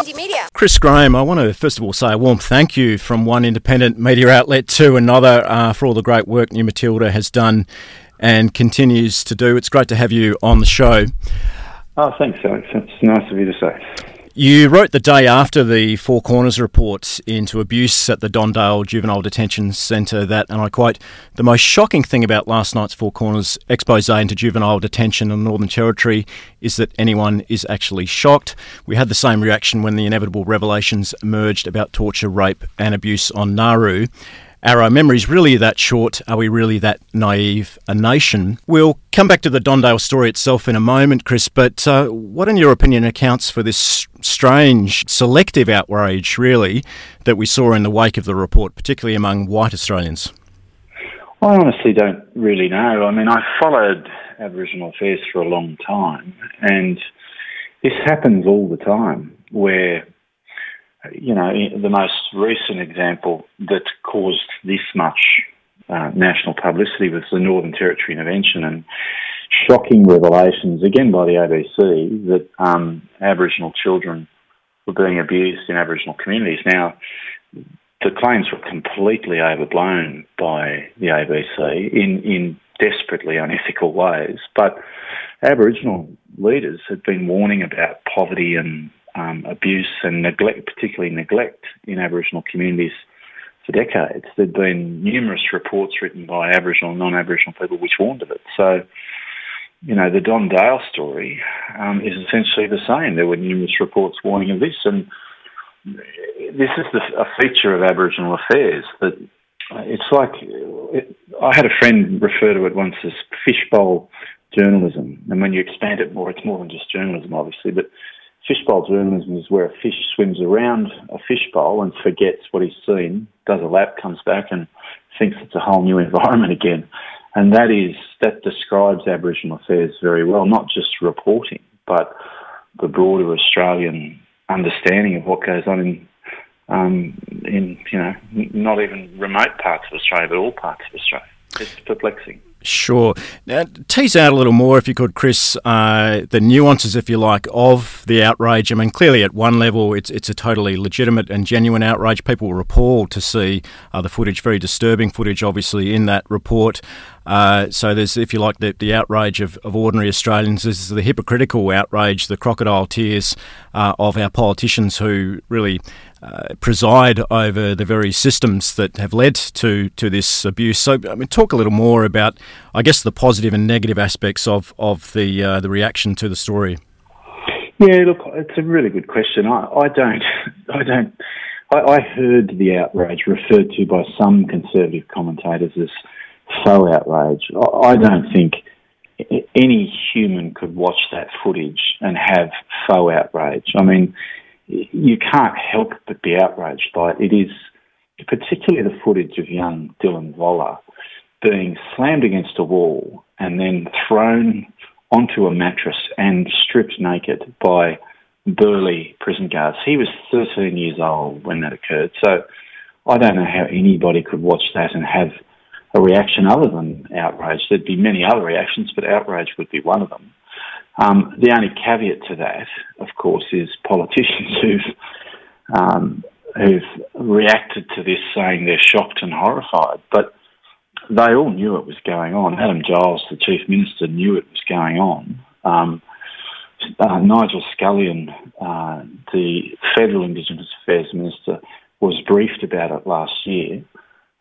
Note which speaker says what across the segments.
Speaker 1: Indie Media.
Speaker 2: Chris Graham, I want to first of all say a warm thank you from one independent media outlet to another uh, for all the great work New Matilda has done and continues to do. It's great to have you on the show.
Speaker 3: Oh, thanks, Alex. That's nice of you to say.
Speaker 2: You wrote the day after the Four Corners report into abuse at the Don Dale Juvenile Detention Centre that, and I quote, the most shocking thing about last night's Four Corners expose into juvenile detention in the Northern Territory is that anyone is actually shocked. We had the same reaction when the inevitable revelations emerged about torture, rape, and abuse on Nauru. Are our memories really that short? Are we really that naive a nation? We'll come back to the Don Dale story itself in a moment, Chris, but uh, what, in your opinion, accounts for this strange, selective outrage, really, that we saw in the wake of the report, particularly among white Australians?
Speaker 3: I honestly don't really know. I mean, I followed Aboriginal affairs for a long time, and this happens all the time where you know, the most recent example that caused this much uh, national publicity was the Northern Territory intervention and shocking revelations, again by the ABC, that um, Aboriginal children were being abused in Aboriginal communities. Now, the claims were completely overblown by the ABC in, in desperately unethical ways, but Aboriginal leaders had been warning about poverty and um, abuse and neglect, particularly neglect in Aboriginal communities for decades. There'd been numerous reports written by Aboriginal and non-Aboriginal people which warned of it. So, you know, the Don Dale story um, is essentially the same. There were numerous reports warning of this, and this is the, a feature of Aboriginal affairs that it's like it, I had a friend refer to it once as fishbowl journalism, and when you expand it more, it's more than just journalism, obviously, but Fishbowl journalism is where a fish swims around a fishbowl and forgets what he's seen, does a lap, comes back and thinks it's a whole new environment again. And that is that describes Aboriginal affairs very well, not just reporting, but the broader Australian understanding of what goes on in um, in you know not even remote parts of Australia, but all parts of Australia. It's perplexing.
Speaker 2: Sure. Now, tease out a little more, if you could, Chris, uh, the nuances, if you like, of the outrage. I mean, clearly, at one level, it's it's a totally legitimate and genuine outrage. People were appalled to see uh, the footage, very disturbing footage, obviously, in that report. Uh, so there's, if you like, the, the outrage of, of ordinary Australians. There's the hypocritical outrage, the crocodile tears uh, of our politicians who really uh, preside over the very systems that have led to, to this abuse. So, I mean, talk a little more about, I guess, the positive and negative aspects of of the uh, the reaction to the story.
Speaker 3: Yeah, look, it's a really good question. I, I don't, I don't, I, I heard the outrage referred to by some conservative commentators as faux outrage. I, I don't think any human could watch that footage and have faux outrage. I mean, you can't help but be outraged by it. It is particularly the footage of young Dylan Voller being slammed against a wall and then thrown onto a mattress and stripped naked by burly prison guards. He was 13 years old when that occurred. So I don't know how anybody could watch that and have a reaction other than outrage. There'd be many other reactions, but outrage would be one of them. Um, the only caveat to that, of course, is politicians who've um, who've reacted to this saying they're shocked and horrified, but they all knew it was going on. Adam Giles, the chief minister, knew it was going on. Um, uh, Nigel Scullion, uh, the federal Indigenous Affairs minister, was briefed about it last year.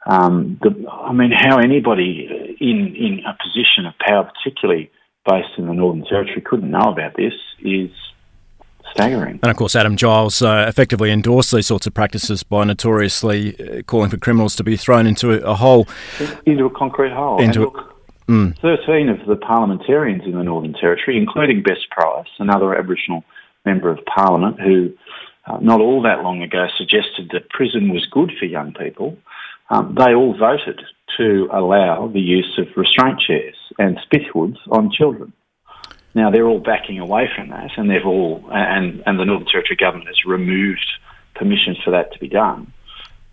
Speaker 3: Um, the, I mean, how anybody in in a position of power, particularly based in the Northern Territory couldn't know about this is staggering.
Speaker 2: And of course, Adam Giles uh, effectively endorsed these sorts of practices by notoriously uh, calling for criminals to be thrown into a, a hole.
Speaker 3: Into a concrete hole. Into look, mm. 13 of the parliamentarians in the Northern Territory, including Bess Price, another Aboriginal member of Parliament who uh, not all that long ago suggested that prison was good for young people, um, they all voted to allow the use of restraint chairs and spit hoods on children. Now they're all backing away from that, and they've all and and the Northern Territory government has removed permission for that to be done.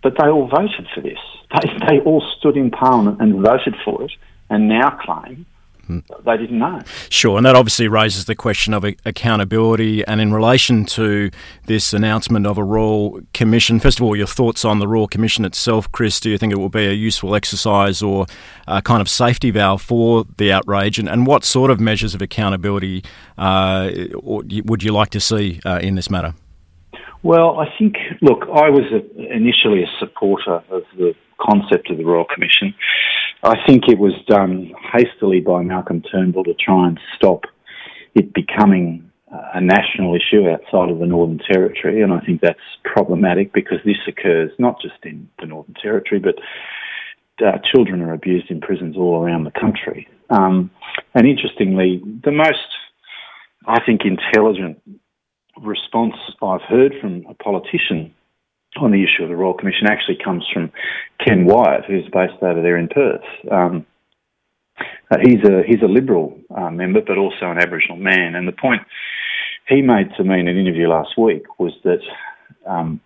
Speaker 3: But they all voted for this. They, they all stood in Parliament and voted for it, and now claim. They didn't know.
Speaker 2: Sure, and that obviously raises the question of accountability. And in relation to this announcement of a Royal Commission, first of all, your thoughts on the Royal Commission itself, Chris? Do you think it will be a useful exercise or a kind of safety valve for the outrage? And, and what sort of measures of accountability uh, would you like to see uh, in this matter?
Speaker 3: Well, I think, look, I was a, initially a supporter of the concept of the Royal Commission. I think it was done hastily by Malcolm Turnbull to try and stop it becoming a national issue outside of the Northern Territory, and I think that's problematic because this occurs not just in the Northern Territory, but uh, children are abused in prisons all around the country. Um, and interestingly, the most, I think, intelligent response I've heard from a politician on the issue of the Royal Commission actually comes from Ken Wyatt, who's based over there in Perth. Um, he's a he's a Liberal uh, member, but also an Aboriginal man. And the point he made to me in an interview last week was that um,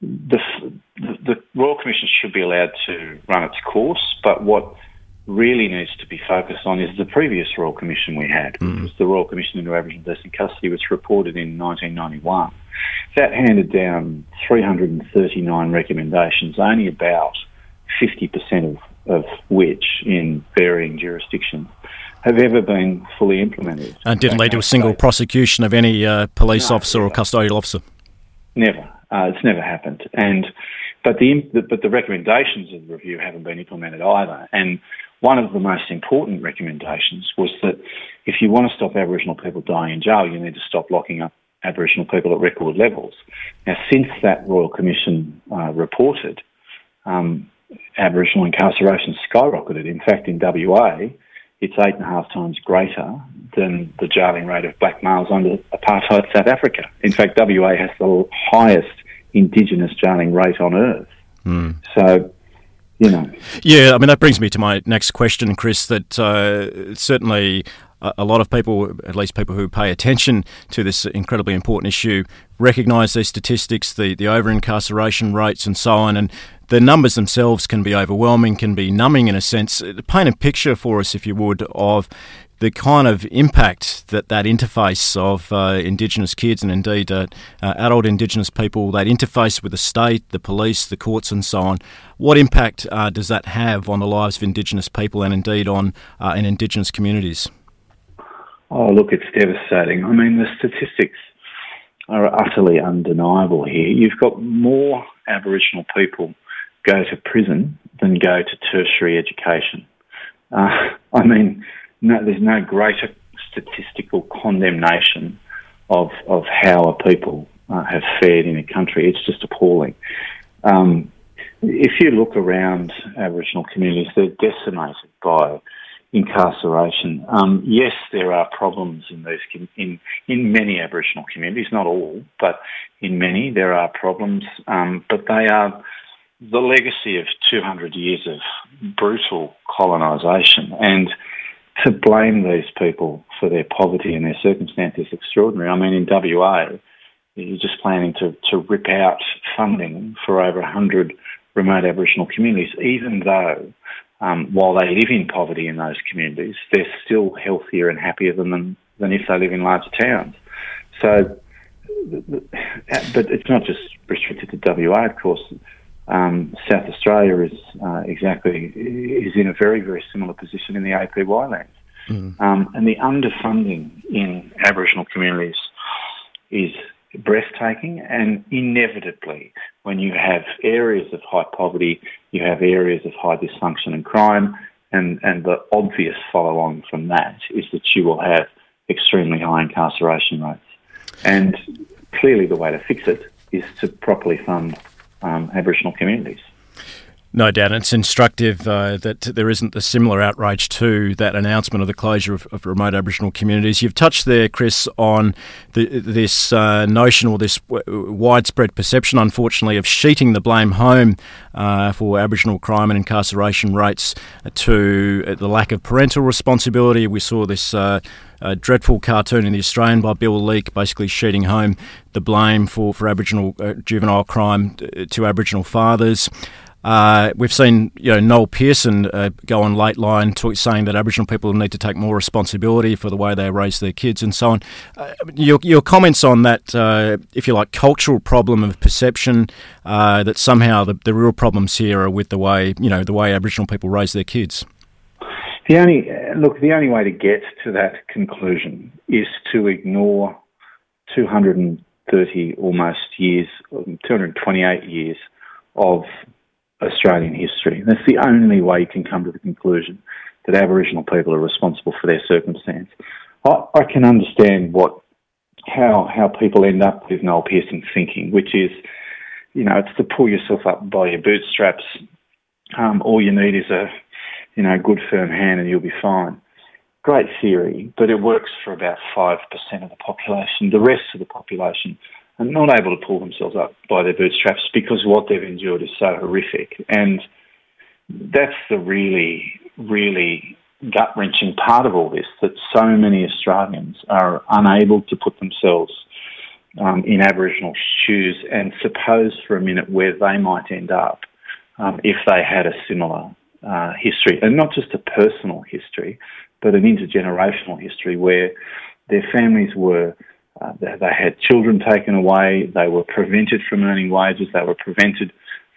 Speaker 3: the, the, the Royal Commission should be allowed to run its course, but what really needs to be focused on is the previous Royal Commission we had, mm. which was the Royal Commission into Aboriginal Deaths in Custody, which reported in 1991. That handed down 339 recommendations, only about 50% of, of which in varying jurisdictions have ever been fully implemented.
Speaker 2: And didn't lead to a single prosecution of any uh, police no, officer never. or custodial officer?
Speaker 3: Never. Uh, it's never happened. And but the, but the recommendations of the review haven't been implemented either. And one of the most important recommendations was that if you want to stop Aboriginal people dying in jail, you need to stop locking up Aboriginal people at record levels. Now, since that Royal Commission uh, reported, um, Aboriginal incarceration skyrocketed. In fact, in WA, it's eight and a half times greater than the jailing rate of black males under apartheid South Africa. In fact, WA has the highest Indigenous jailing rate on earth. Mm. So you know.
Speaker 2: Yeah, I mean that brings me to my next question, Chris. That uh, certainly a lot of people, at least people who pay attention to this incredibly important issue, recognise these statistics, the, the over incarceration rates, and so on. And the numbers themselves can be overwhelming, can be numbing in a sense. Paint a picture for us, if you would, of the kind of impact that that interface of uh, Indigenous kids and indeed uh, uh, adult Indigenous people, that interface with the state, the police, the courts, and so on, what impact uh, does that have on the lives of Indigenous people and indeed on uh, in Indigenous communities?
Speaker 3: Oh, look, it's devastating. I mean, the statistics are utterly undeniable here. You've got more Aboriginal people go to prison than go to tertiary education. Uh, I mean, no, there's no greater statistical condemnation of of how a people uh, have fared in a country. It's just appalling. Um, if you look around Aboriginal communities, they're decimated by incarceration. Um, yes, there are problems in these in in many Aboriginal communities, not all, but in many there are problems. Um, but they are the legacy of 200 years of brutal colonisation and to blame these people for their poverty and their circumstances is extraordinary. I mean, in WA, you're just planning to, to rip out funding for over 100 remote Aboriginal communities, even though um, while they live in poverty in those communities, they're still healthier and happier than them, than if they live in larger towns. So, but it's not just restricted to WA, of course. Um, South Australia is uh, exactly is in a very very similar position in the APY lands, mm. um, and the underfunding in Aboriginal communities is breathtaking. And inevitably, when you have areas of high poverty, you have areas of high dysfunction and crime, and and the obvious follow on from that is that you will have extremely high incarceration rates, and clearly the way to fix it is to properly fund um, Aboriginal communities.
Speaker 2: No doubt. It's instructive uh, that there isn't a similar outrage to that announcement of the closure of, of remote Aboriginal communities. You've touched there, Chris, on the, this uh, notion or this w- widespread perception, unfortunately, of sheeting the blame home uh, for Aboriginal crime and incarceration rates to the lack of parental responsibility. We saw this. Uh, a dreadful cartoon in the Australian by Bill Leak, basically sheeting home the blame for, for Aboriginal uh, juvenile crime to Aboriginal fathers. Uh, we've seen you know Noel Pearson uh, go on Lateline talk, saying that Aboriginal people need to take more responsibility for the way they raise their kids and so on. Uh, your, your comments on that, uh, if you like, cultural problem of perception uh, that somehow the, the real problems here are with the way you know the way Aboriginal people raise their kids.
Speaker 3: The only look, the only way to get to that conclusion is to ignore 230 almost years, 228 years of Australian history. And That's the only way you can come to the conclusion that Aboriginal people are responsible for their circumstance. I, I can understand what how how people end up with Noel Pearson thinking, which is, you know, it's to pull yourself up by your bootstraps. Um, all you need is a, you know, good firm hand, and you'll be fine. Great theory, but it works for about five percent of the population. The rest of the population are not able to pull themselves up by their bootstraps because what they've endured is so horrific. And that's the really, really gut wrenching part of all this that so many Australians are unable to put themselves um, in Aboriginal shoes and suppose for a minute where they might end up um, if they had a similar uh, history, and not just a personal history, but an intergenerational history where their families were uh, they, had children taken away. They were prevented from earning wages. They were prevented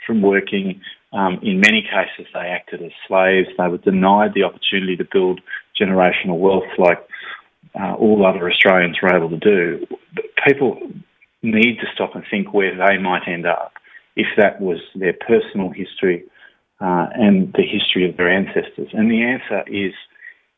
Speaker 3: from working. Um, in many cases, they acted as slaves. They were denied the opportunity to build generational wealth like uh, all other Australians were able to do. But people need to stop and think where they might end up if that was their personal history uh, and the history of their ancestors. And the answer is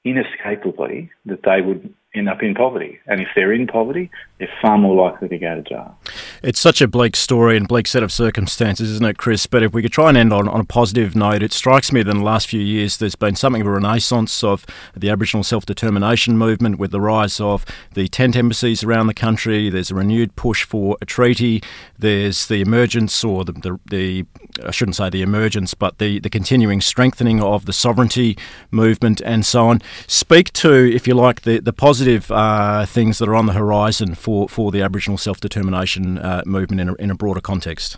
Speaker 3: inescapably that they would end up in poverty. And if they're in poverty, they're far more likely to go to jail.
Speaker 2: It's such a bleak story and bleak set of circumstances, isn't it, Chris? But if we could try and end on, on a positive note, it strikes me that in the last few years there's been something of a renaissance of the Aboriginal self determination movement with the rise of the tent embassies around the country. There's a renewed push for a treaty. There's the emergence, or the, the, the I shouldn't say the emergence, but the, the continuing strengthening of the sovereignty movement and so on. Speak to, if you like, the, the positive uh, things that are on the horizon for, for the Aboriginal self determination uh, movement in a, in a broader context.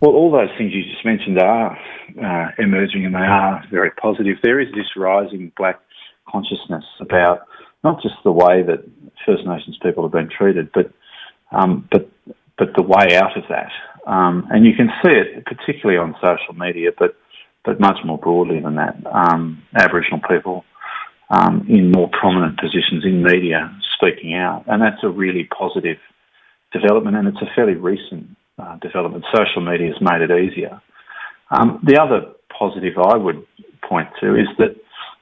Speaker 3: Well, all those things you just mentioned are uh, emerging and they are very positive. There is this rising black consciousness about not just the way that First Nations people have been treated, but um, but but the way out of that. Um, and you can see it particularly on social media, but but much more broadly than that. Um, Aboriginal people um, in more prominent positions in media speaking out, and that's a really positive development, and it's a fairly recent uh, development. Social media has made it easier. Um, the other positive I would point to is that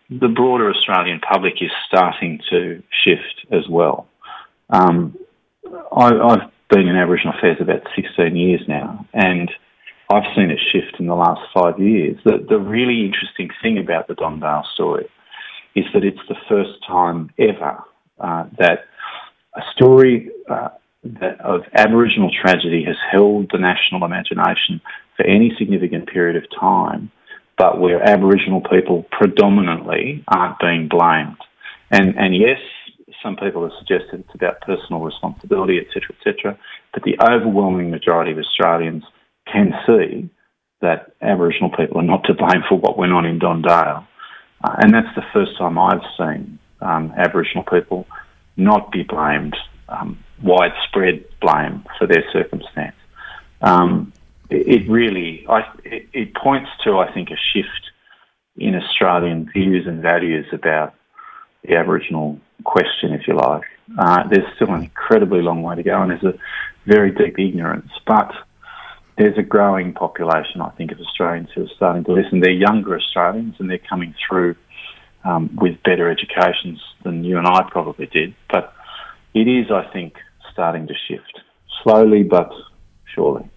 Speaker 3: the broader Australian public is starting to shift as well. Um, I, have been in Aboriginal affairs about 16 years now, and I've seen it shift in the last five years. The, the really interesting thing about the Don Dale story is that it's the first time ever uh, that a story uh, that of Aboriginal tragedy has held the national imagination for any significant period of time, but where Aboriginal people predominantly aren't being blamed. And, and yes, some people have suggested it's about personal responsibility, etc., etc. But the overwhelming majority of Australians can see that Aboriginal people are not to blame for what went on in Don Dale. Uh, and that's the first time I've seen um, Aboriginal people not be blamed, um, widespread blame for their circumstance. Um, it, it, really, I, it, it points to, I think, a shift in Australian views and values about the Aboriginal question, if you like. Uh, there's still an incredibly long way to go, and there's a very deep ignorance. But there's a growing population, I think, of Australians who are starting to listen. They're younger Australians, and they're coming through um, with better educations than you and I probably did. But it is, I think, starting to shift slowly but surely.